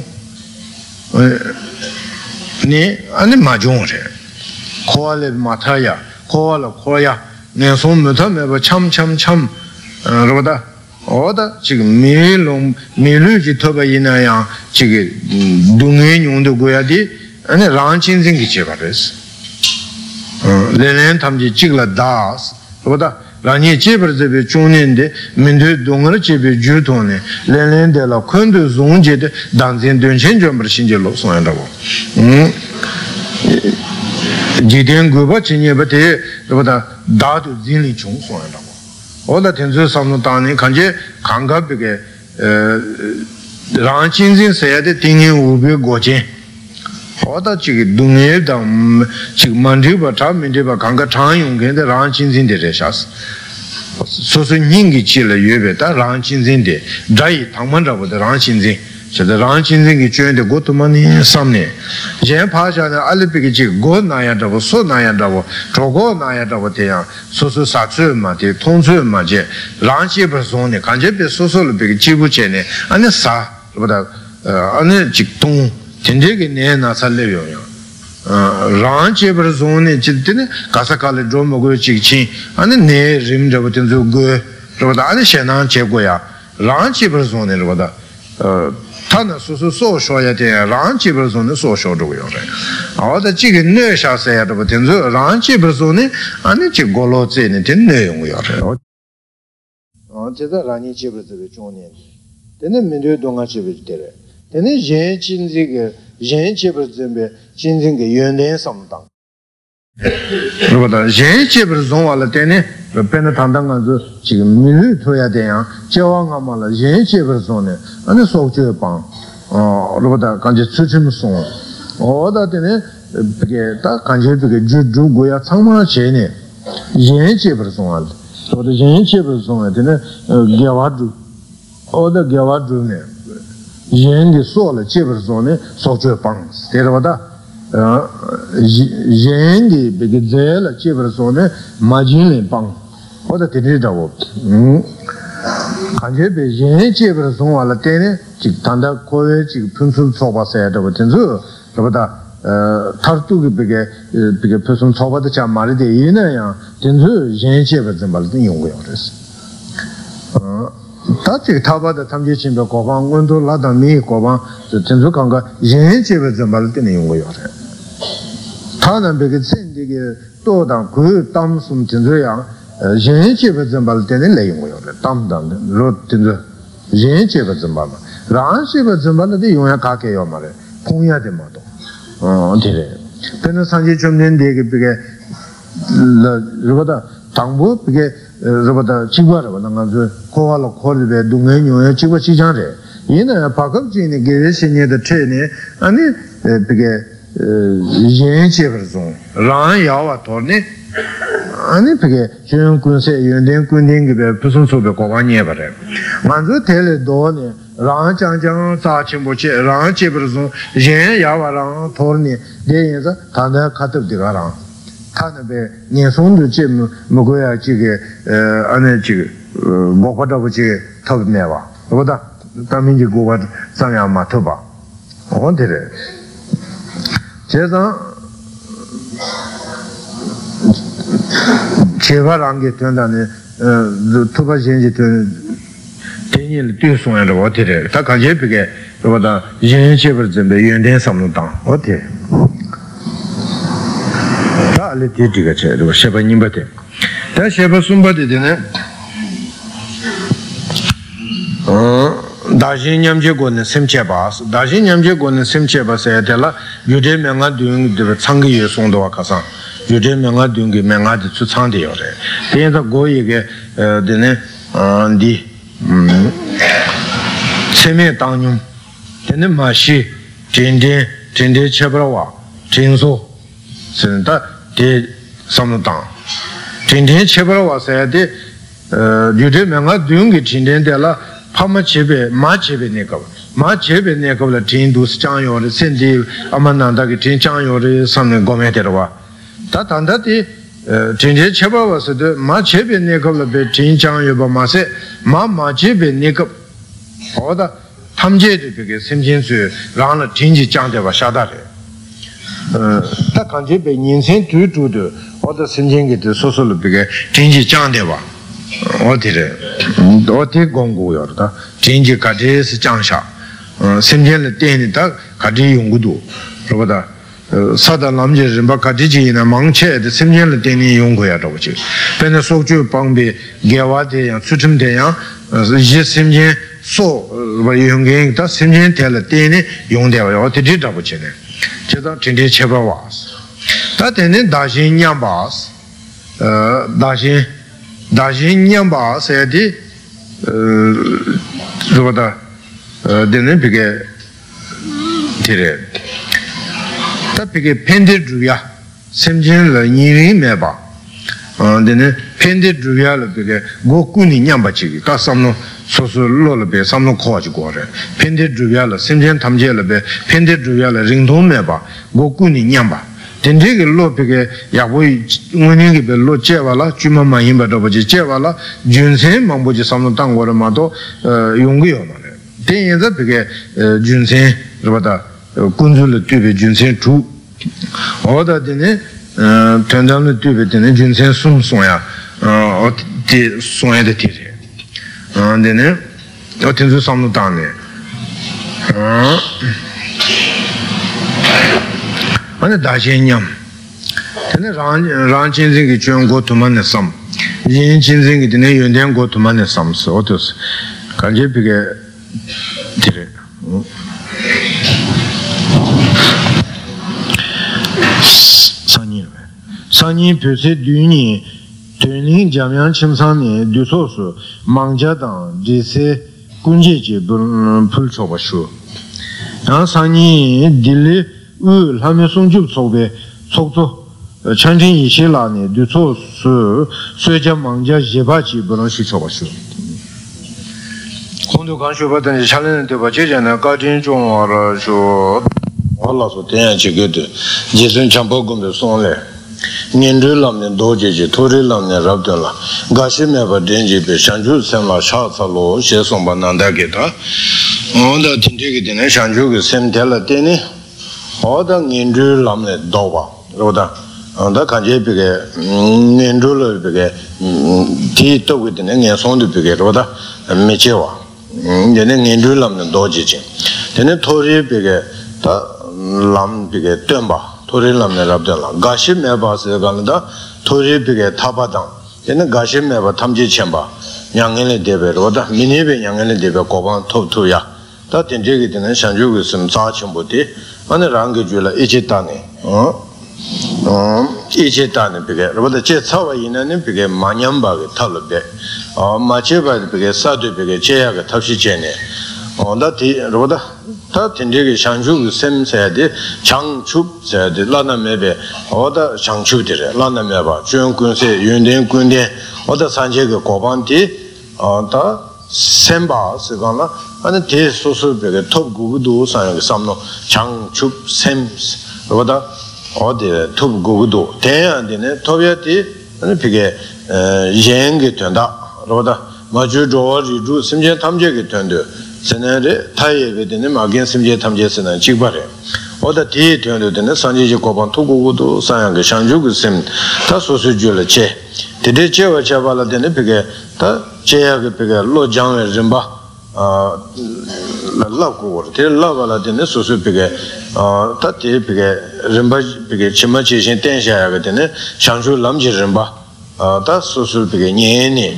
nī anī mā chōng rē kōwa lē mā thā yā kōwa lā kōwa yā nē sōng mē thā mē bā chām chām chām rō dā oda chīk mē lōng mē lū jī tōpa yī nā yā chīnzī kī rē sī lēnēn tamjī chīkla dās rōdā rāñi chēpar zēbē chōngyēn dē mīndē dōngar chēpē jū tōne lēnēn dē lā khuṇdō zōng jē dē dāngzēn dōngshēn chōmbar shīnjē lō sōyā rābō jīdēn gōpa chēnyē bā tē rōdā dādō zīnlī chōng sōyā rābō oda tēnzō samnō tāni kāñjē kāngā pē kē rāñ chīnzīn sēyā dē tīngyē oda chigi dungye dang chigi mandri ba cha mindri ba kanga chang yung keng de rang chin zin de re shas. So su nyingi chi la yue be ta rang chin zin de. Drai tangman rabu de rang chin zin cha de rang chin zin ki chuen de gotu ma ni sam ne. Yen pa cha de ali pi ki chigi go na ya rabu so na ya rabu cho go na ya rabu de yang so su sa tsu ma de tong tsu ma je. Rang chi pa song ne kan je pe so so lu pi ki chi bu che ne. Ane sa rabu da ane chik tong tenze ne nasa leyo yo rāng che par sōng ne chit tene kāsa kāla dhōma guyo chik chīn ane ne rim rāpa tenzo guyo rāpa tā ane shenāng che guya rāng che par sōng ne rāpa tā tā na su su sō shō ya tene rāng che par sōng ne sō shō rō guyo rā awa tā chik nē shā sā ya rāpa tenzo rāng che par sōng ne ane chik golo tse ne ten nē yōng guyo rā rāng che tā rāng che par sōng ne. Chōng ne tene mē rō dōngā che par sōng ne tene yin jinzi ge, yin jibir zinbe, jinzi ge yunden samdang. rupata, yin jibir zongwa la tene, pena tangdang nga zu, chiga minu tuya tenyang, jewa nga ma la yin jibir zongne, ane sok chuyo pang, rupata, kanji tsuchim songwa. oda tene, pike, ta kanji pike ju ju goya tsangma che ne, yin jibir zongwa la. rupata, yin jibir zongwa tene, gyawa ju, oda gyawa ju ne, yengi sola chebar zone sokchoy pangs. Terawada yengi begi zela chebar zone majinlin pang. Oda tenrida wab. Hmm. Kanje be yengi chebar zone wala teni chik tanda kowe chik punsun soba sayadawa tenzu. Rabada tartugi begi begi punsun soba da cha maride yinayang tenzu yengi chebar zone wala ten yungu yawres. tā chīk tāpa tā tam chī chīmbā kōpāṅ, ngōntō lā tā mī kōpāṅ, tīnsu kāngā yēn chī bā dzambā lā tīne yōnggō yō rē. Tā nā bē kī tsēn tī kī tō tāṅ kū tam sum tīnsu yāng, yēn chī bā dzambā lā tīne lā yōnggō yō rē, tāṅ tāng rō tīnsu, yēn chī bā dzambā lā. rāṅ chī bā dzambā lā tī yōngyā kā kē yō mā rē, pōng yā tī mā tō, tī rē. Pē nā sāng chī chōm tī kī bī kī, rūpa tā tāng bō bī kī bē kē rupata tangpo peke rupata chikwa rupata nga zu kowa la kori be dungay nyungay chikwa chikchan re yina pakab chini gewe sinye da tre ne ani peke yin chebar zung rang yawa tor ne ani peke shun kun se yun den kun den gebe pusung sobe kowa nye bare nga zu tele do ne rāng chāng chāng sā chīmbu chē, rāng chē pā rā yin yā wā rāng thōr nī, dē yin sā tāndā kātab dī kā rāng. 타는데 녀손도 지금 먹어야 지게 안에 지금 먹고도 지게 탑내 봐. 그보다 담인지 고가 상야 맞어 봐. 언데래. 제가 제발 안게 된다네. 투바 전지 된 대일 뒤송으로 어디래. 다 간제 비게 그보다 연습을 준비 연대 삼는다. 어디? 알레 디디가 제로 셰바 님바데 다 셰바 숨바데 되네 어 다신 냠제 고는 심체 바스 다신 냠제 고는 심체 바스에 될라 유대 명아 둥 창기 예송도 와카사 유대 명아 둥게 명아지 추창되요래 대에서 고이게 되네 안디 세메 당뇽 되네 마시 딘딘 딘딘 쳬브라와 진소 진다 di samdang. Tintin chebara wasaya di yude menga dungi tintin de la pama chebe, ma chebe nekaba. Ma chebe nekaba la tin dus chanyo re, sendi amananda ki tin chanyo re samne gome terwa. Ta tanda di tintin chebara wasaya di ma chebe nekaba la be tin chanyo ba ma se, ma ma chebe nekaba. Oda tamche de peke semchen rana tinji changde ba shada. tā kāñcē bē nyēnsēn tū tū tū o tā sēmchēn kē tē sō sō lō bē kē tēngjī chāng tē bā o tē rē o tē gōng gō yō rō tā tēngjī kā tē sē chāng shā sēmchēn lē tēn tā kā tē yōng gu tū rō bā tā sā tā lām jē rīmbā kā tē chī yinā māng chē tē sēmchēn lē tēn yōng gō yā rō chī bē nā sōk chū pāng bē gē wā tē yāng tsū chīm tē yāng yē sēmchēn sō bā yōng gē yāng tā sēmchēn tē lē tēn yōng tē bā yō tē tē tā bō chē nē chidang chinde cheba wās. Tā tēne dāshīn ñam bās, dāshīn, dāshīn ñam bās ya di, rūpa tā, tēne pīkē tīrē. Tā pīkē pēndē rūyā, semchēn lā nīrī mē bā, tēne pēndē rūyā lā pīkē gōkū nī ñam bā chīkī, kā samnō, ni nyam ba chi gi ka sam no 소소 로르베 삼노 코아지 고레 펜데 주야라 심전 탐제르베 펜데 주야라 링동메바 고쿠니 냠바 덴데게 로베게 야보이 응원이게 벨로 제발라 주마마 힘바도 버지 제발라 준세 망보지 삼노 땅고르 마도 용기요마네 덴yenza 베게 준세 로바다 군줄을 뛰베 준세 주 어다데네 텐담을 뛰베 데네 준세 숨송야 어 어디 송야 되 지 dine o tenzu samnu tani ane dashen nyam tene rang chinzin ki chuyan go tuma ne sam yin chinzin ki dine yun ten go tuma ne sam si o tos kanje pike dire sanyi sanyi pyo se dunyi tuanling jamyang chimsang ni duso su mangja dang jise kunje je pul choba shu yang sanyi dili u lame songjub sobe sokzo chanchen yishe la ni duso su sueja mangja jeba ji bulon shi choba shu kongdo kan shu batan chalene deba je jana ka jin chong wa ra shu. Wala su tenya chi gede jisun champo gombe nyen dhru lam nyen do je je, to dhru lam nyen rab dhru la, gashi me pa den je pe, shanchu sem la sha sa lo, she song pa nanda ke ta, oda tinti ki tene shanchu ki sem te la tene, oda nyen dhru lam nyen do pa, oda, oda kanche pe ke, nyen dhru la pe ke, ti to ki tene nyen song pe ke, oda, me che wa, tene nyen dhru lam nyen do je je, tene to dhru pe ke, ta lam pe ke, ten pa, 토리 람네 랍달라 가시 메바스 간다 토리 비게 타바당 얘는 가시 메바 탐지 쳔바 양년에 대베로다 미니베 양년에 대베 고방 토토야 다 된제게 되는 산주고 있으면 자침보디 어느 랑게 줄라 이제 따네 어 ichi tani pike, rupata che cawa ina ni pike manyamba ke talo pe, ma che pa pike sadu pike che ya ke tabshi che ne, onda ti roda ta tinde ge shangchu sem se de changchu se de la na me be oda changchu de re la na me ba chön kun se yön den kun de oda sanje ge goban ti ta sem ba se gan la ane te su su be ge top gu gu du sa ge sam no changchu sem roda ode top gu gu du te ya de ne top ya ti ane pi ge yen ge tön da roda ma ju jo ri ju sim je tam je ge tön de 제게 된다 세네레 타예게 되네 마겐 심제 탐제스는 직바래 어디 뒤에 된다는 산지지 고반 투고고도 사양게 상주고 심다 소소줄을 제 데데 제와 잡아라 되네 비게 다 제야게 비게 로장의 림바 아 라고 테 라발라 되네 소소 비게 어 따티 비게 림바 비게 치마 제신 땡샤야게 되네 상주 람지 림바 어 다 수수 비게 녀니.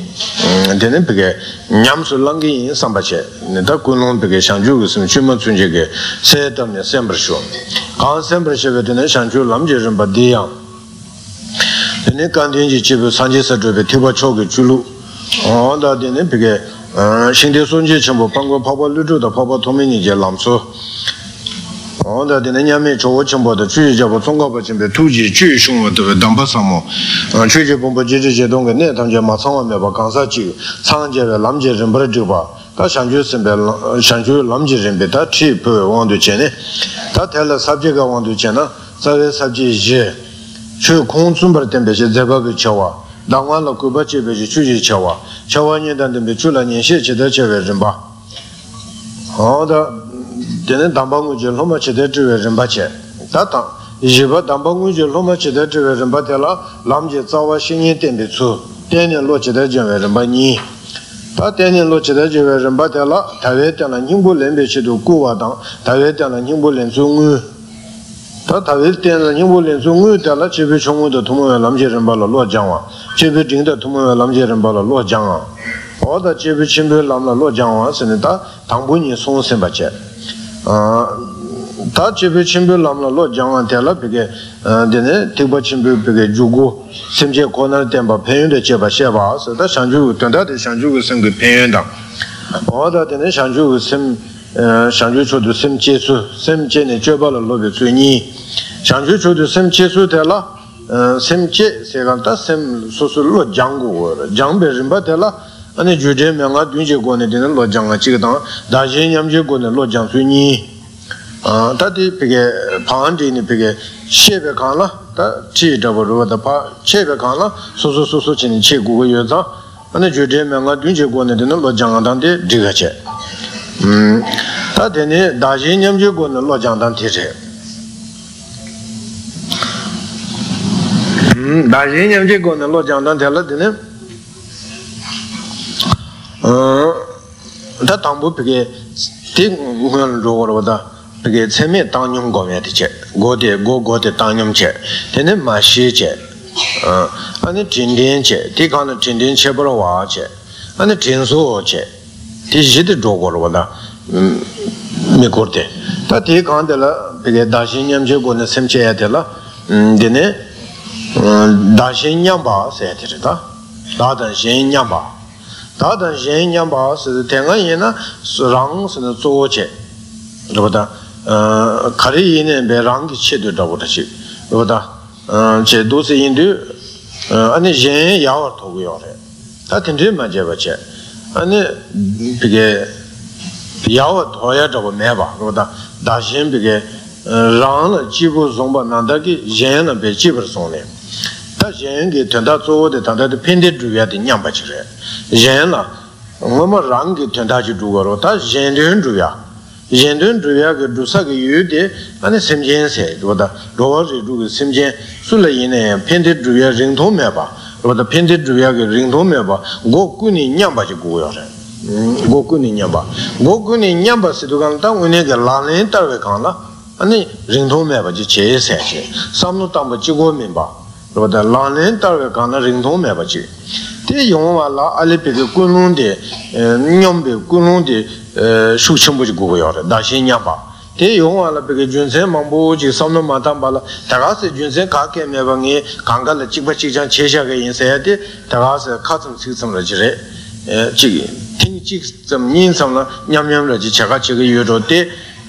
되는 비게 냠수 랑기 인상바체. 내가 군놈 비게 상주 무슨 주문 준제게 세담에 셈버쇼. 간 셈버쇼가 되는 상주 람제는 바디야. 되는 간된지 집에 산제서 저게 티바 초게 줄루. 어다 되는 비게 신대 손제 전부 방고 파바 루주다 파바 도민이 제 람수 ola dine nyame chogo chenpo to chuye jabo tsonga pa chenpe tuji chuye shungwa tobe damba samo chuye je pompo jeje je donga ne tangje ma tsangwa meba kansa chi tsang jewe lam je rinpara jikpa ta shangchu senpe shangchu lam je rinpe ta chi pewe wangdu che ne ta tela sabje ka wangdu che na sawe sabje je chuye kong tsumbar tenpe she zeba pe chewa dangwa la kuba chepe she chuye chewa chewa nye dan tenpe chula nye she che da chewe rinpa oda tene dāmbā ngūjī lōma chidē chīvē rīmbā chē tā tāng yīpa dāmbā ngūjī lōma chidē chīvē rīmbā tēlā lām jī tsāwā shīnyē tēmbī tsū tēne lō chidē chīvē rīmbā nī tā tēne lō chidē chīvē rīmbā tēlā tāwē tēlā nīmbū lēmbē chidū guwā tāng tāwē tēlā nīmbū lēnsū ngū tā tāwē tēlā nīmbū lēnsū ngū tēlā chībī chōngū tā tūmū wē lām jī rīmbā lō lō jāngwā chībī tīng tā tūmū wē lām jī rīmbā lō lō jāngwā oda chībī chīmbī lām lō lō jāngwā sīni tā tāngbū nī sōng sīmbā chē tā chibhī chīmbī lāmlā lō jāngān tēlā pīkē dēne tīkpa chīmbī pīkē jūgū sīmchē kōnā tēmbā pēnyū tē chēpa shēpa sā tā shāngchū gu tēntā tē shāngchū gu sīm kī pēnyū dā wā tā dēne shāngchū gu sīm shāngchū chū tu sīm chē sū sīm chē nē chēpa lā lō pī tsū nī shāngchū chū tu sīm chē sū tēlā sīm chē sē kāntā sīm sū sū lō jāng gu wā rā jāng bē rīmbā tēlā ane jude me nga dunje go ne dine lo jang chiga tang da je nyam je go ne lo jang su ni ta di pege paan di ni pege che pe kaan la ta chi dabo ruwa da pa che pe kaan la su su su su chi ni che gu go yo tang ane jude me nga dunje go ne dine lo jang tang di diga che. Hmm, ta dine da je nyam je go ne lo jang tang ti che. Hmm, da je nyam je go ne lo jang tang te la dine 다 당부 그게 디 우현 로거보다 그게 체메 당념 거면 되지 고데 고고데 당념체 되는 마시제 어 아니 진딘제 디가는 진딘체 보러 와제 아니 진소제 디시데 로거보다 음 메고데 다 디간데라 그게 다신념제 고는 셈체야 되라 음 되네 다신념 봐 세야 되다 다단 신념 봐 다다 옌양 바스 땡아이나 수랑스는 조제 그러다 어 가리이네 베랑기 체도라고 다시 그러다 어 제도스 인도 아니 옌양 야워 도고요래 다 근데 맞아 맞아 아니 이게 야워 도야 저거 매봐 그러다 다신 비게 랑을 지고 좀바 난다기 옌을 배 지버 송네 tā yēn kī tuandā tsō wō tē tāndā tē pēndē dhūyā tē ñāmbā chī rē yēn lā ngō mā rāng kī tuandā chī dhūgā rō tā yēn tēn dhūyā yēn tēn dhūyā kī dhūsā kī yu tē āni sēm jēn sē rō tā rō wā rī dhū kī sēm jēn sū lā yīne pēndē dhūyā rīng tō mē bā rō tā pēndē dhūyā kī rīng tō mē bā gō kū nī ñāmbā chī gu yā rē gō kū nī ñāmbā gō kū nī ñāmbā sī dhūgā tā ngō nē kī lā nē tā rē kāng lā āni rīng tō mē bā chī chē sē sē sām nō tāmbā chī gō mē bā 의 배 지부를 송네 다 옌게 된다 조어데 단다데 펜데 주야데 냠바치래 옌라 뭐뭐 랑게 된다지 주거로 다 옌된 주야 옌된 주야 그 주사게 유데 아니 심진세 그러다 로어지 주그 심진 술레이네 펜데 주야 링통 매봐 rōda pēntē rūyā kē rīngtō mē bā gō kūni ñāmbā chī gōyā rē gō kūni ñāmbā gō kūni ñāmbā sī tu kāng tā wēne kē lā lēn tā rē kāng lā anī rīngtō mē bā chī chē sē chē sām nō tāmbā chī gō mē bā rōda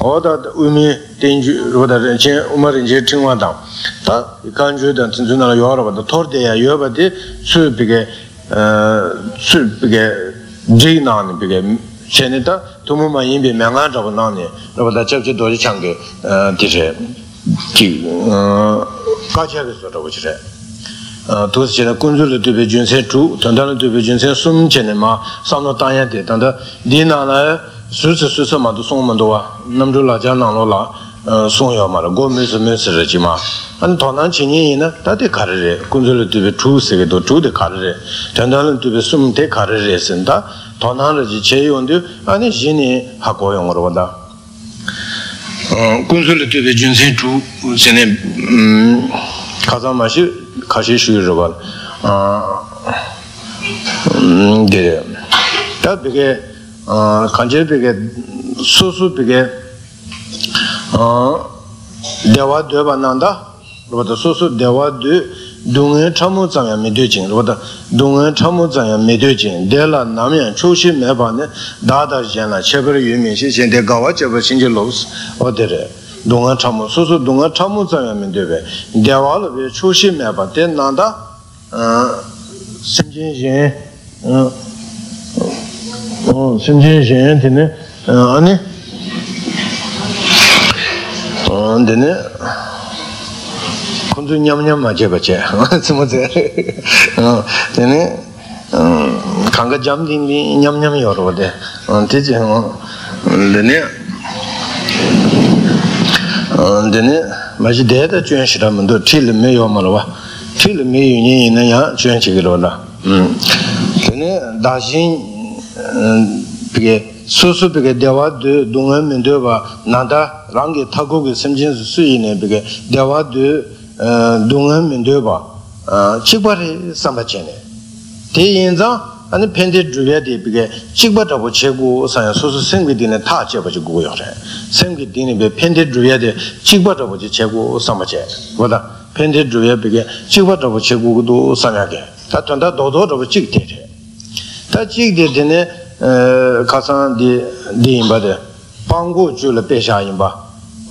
oda umi tenju roda renche uma renche chingwa dang ta kanju dan tenzu nala yorwa da torde ya yorwa di su pige eh, su pige jik nani pige sheni ta tumu ma yinbi mengan eh, eh, rabu nani rabu da chebche doji changi dishe ki kache kiso rabu chire dosi chire kunzu lu tupe junse chu tanda lu tupe junse sum chene ma samno tanya di tanda di nana sūsī sūsī mātū sōng māntō wā namchū lācā nāng lō lā sōng yō mā rā gō mēsī mēsī rā jī mā ān tō nāng chī nī yī na tā tē kā rā rē kūnsū lō tū bē chū sī kē tō chū tē kā rā rē tāntā lō tū bē sūm tē kā rā rē sī tā tō nāng rā jī chē yō ndū ā nī jī nī hā kō yō ngā rā wā tā kūnsū lō tū bē jūn sē chū sī nē kā sā mā shī kā shī shū rā wā tā bē kē kanche peke susu peke dewa dweba nanda rupata susu dewa dwe dungen chamu zangya me dwe jing rupata dungen chamu zangya me dwe jing dela namyan chushi meba ne dada jenla chebara yume shi jen de gawa chebara shinji lobs o dere dungen chamu susu dungen chamu zangya me dwe dewa lobe chushi meba de nanda simjin jen 도난을지 제용도 아니 신이 하고 용어로 본다 어 군주를 되게 준세 주 전에 음 가장 맛이 kashi shuyi rupal dire ta peke kanche peke susu peke dewa deba nanda rupata susu dewa de dungen chamu zangya me dwe jing rupata dungen chamu zangya me dwe jing de la namyan choshi me pa ne dada jen la chebar yu mi shi jen de gawa chebar shinji los o 그게 수수 그게 대화 동안 민도가 나다 랑게 타고게 심진 수이네 그게 대화 동안 민도가 직발이 삼바체네 대인자 아니 펜데 주야데 비게 직바다고 제고 사야 소소 생기디네 다 제버지 고요래 생기디네 베 펜데 주야데 직바다고 제고 삼바체 보다 펜데 주야 비게 직바다고 제고도 삼야게 다 전다 도도도 직대래 tā chīk dī dī nē kāsāng dī dī yīmbā dī pāṅgō chū lā pēshā yīmbā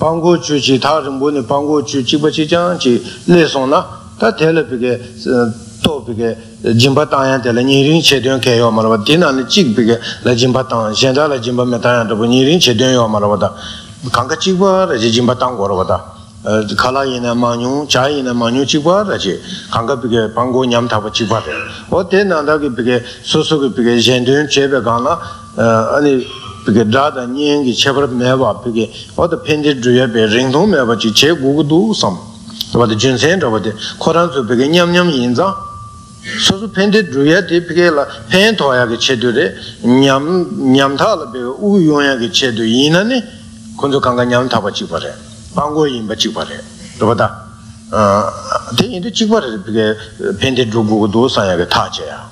pāṅgō chū chī tā rīmbō nī pāṅgō chū chīk bā chī chāng chī lē sōng nā tā tē lā pī kē tō pī kē jīmbā tāyāng tē lā nī rīng chē tuyāng kē yō mā rā bā dī nā nī chīk pī kē lā jīmbā tāyāng shēn tā lā jīmbā mē tāyāng tā pō nī rīng chē tuyāng yō mā rā bā tā kāng kā chīk bā rā jī jīmbā tāng gō rā bā tā kala yina manyu, cha yina manyu chikwa rachi, kanka pike pangu nyam taba chikwa re. O te nanda ki pike susu ki pike zhendun chebe kana, ani pike drada nyengi chebar mewa pike, o te pendi dhruya pe ringtung mewa chi che gugu du sam. Wata junsen raba te, koran su pike nyam nyam yinza, susu pendi dhruya te pike la pen toya ki che du re, nyam, nyam ta la pike u yonya ki che du yina ne, kunzu kanka nyam taba chikwa re. 이나네 콘조 강가 냠 타바 지바레 방고 임바 지바레 로바다 어 대인데 지바레 피게 펜데 드루고 도사야게 타제야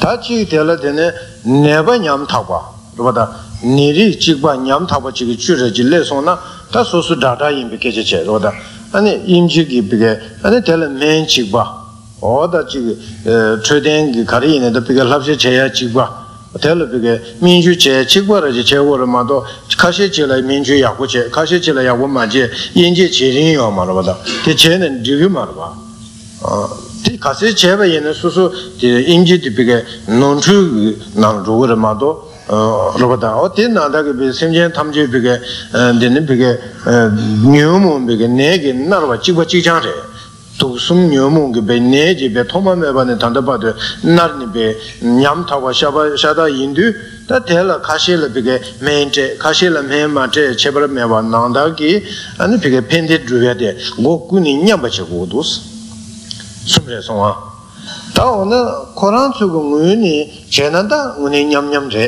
다치 될라데네 네바 냠 타바 로바다 니리 지바 냠 타바 지게 주르지 레소나 다 소소 다다 임베 계제체 로다 아니 임지기 비게 아니 될 맨 지바 tēla pīkē mīñchū chē, chīkwa rā chē chē wā rā mā tō kāshē chē lā mīñchū yā gu chē, kāshē chē lā yā gu mā chē, yīn chē chē rīng yā mā rā bā tā, tē chē nē rī kī mā rā bā. tē kāshē chē bā yē nē sū sū tē yīn chē tē pīkē nōng chū nā rū gu rā mā tō rā bā tā, o tē nā tā kē pī sēm chē tam chē pīkē, tē nē pīkē nyū mō pīkē nē kē nā rā bā chīkwa chīk chāng chē, duksum nyomung be ne je be thoma me ba ne tanda ba de nar ni be nyam tha wa sha ba sha da yin du ta te la kha she la be ge me je kha she la me ma je che ba me ba nang da gi an be ge pen de dru ya de go ku ni nyam ba che go dus sum re song wa ta ona koran su go ngu ni je na da ngu ni nyam nyam je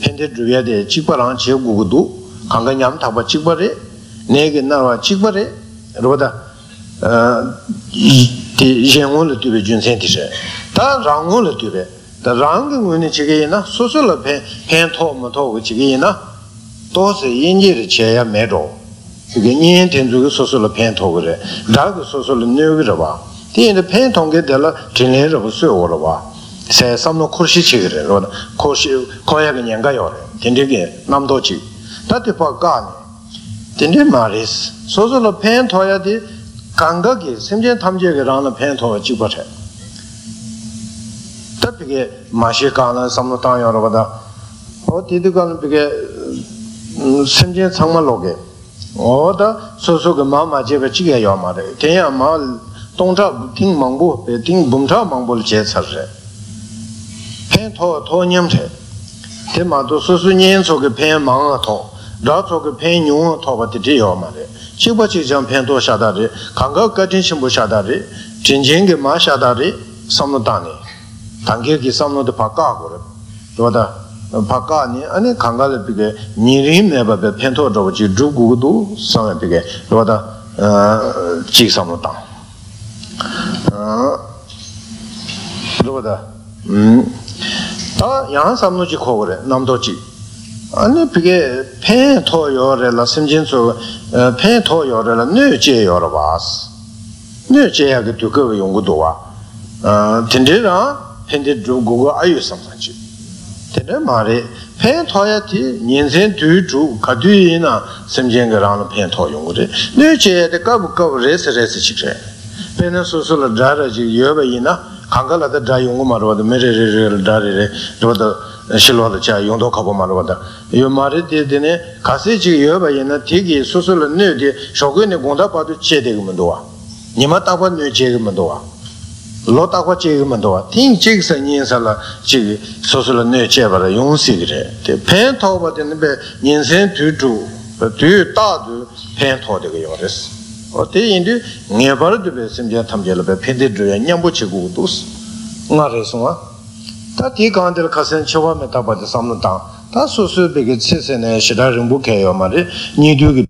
pen de dru ya de chi pa rang che go go du kang ga nyam tha ba chi ba re ne ge na wa chi ba re ro da di zhengon le tuwe junsen di she ta rangon le tuwe ta rangi nguni chige ina susu le pen pen to ma to gu chige ina to se yinji re che ya me ro chige nyen ten zu gu susu le pen to gu re ra gu susu le nyo gu re ba di ina pen tong ge de la ten le re bu su yo re ba se sam no kurshi chige re ro kurshi koya ge nyen yo re ten de ge nam do chi ta ti pa ga ni ten de ma res susu le pen to ya di 스 소소로 펜토야디 감각이 심전 탐지게라는 펜토가 찍버쳐 답게 마시 가는 삼노 땅여러 보다 어 디드가는 비게 심전 상말로게 oda soso ge ma ma je ba chi ge yo ma de ten ya ma dong zha ting mang bu be ting bum zha mang bu je cha re pen to to nyam che te ma do so su nyen so ge pen mang a to rā tsō kī pēn nyōng tō pa tī tī yō ma rē. Chī pa chī chāng pēn tō shā tā rē kāng kā kā tīng shīmbu shā tā rē tīng jīng kī mā shā tā rē sam nō tā nē. Tāng kī kī sam nō tā pā kā kō rē. Rō tā pā kā nē anē kāng kā lē pī kē nī rī mē pa pē pēn tō rō pa chī rū gu gu tū sam pī kē. Rō tā chī sam nō tā. Rō tā tā yāng sam nō chī kō kō rē nam tō chī. 아니 비게 펜토 요래라 심진소 펜토 요래라 뇌제 요라 바스 뇌제야게 두거 용구도 와어 텐데라 펜데 주구고 아유 삼산지 tene maare pen toya ti nyensen tu chu ka tu yi na semjen ga rang la pen to yung re ne che de ka bu ka bu res res chik re pen na su su la dra ra ji yo ba yi na kang ga la da dra yung ma ro da me re re re 실로도 자 용도 가보 말로다 요 말이 되되네 가세 지 여바에나 되게 소소로 뇌디 쇼근에 공다 봐도 제대금은 도와 니마 따고 뇌 제금은 도와 로 따고 제금은 도와 팅 제기서 인사라 지 소소로 뇌 제바라 용식이래 대 펜타고 받는 배 인생 뒤두 뒤 따두 펜타고 되게 요레스 어때 인디 녜바르드 베 심지야 탐제라 베 펜데 드야 냠보 제고 도스 나레스와 sen che wa me ta ba de sam no ta ta so so be ge che se ne shi da ring bu ke yo ma re ni du ge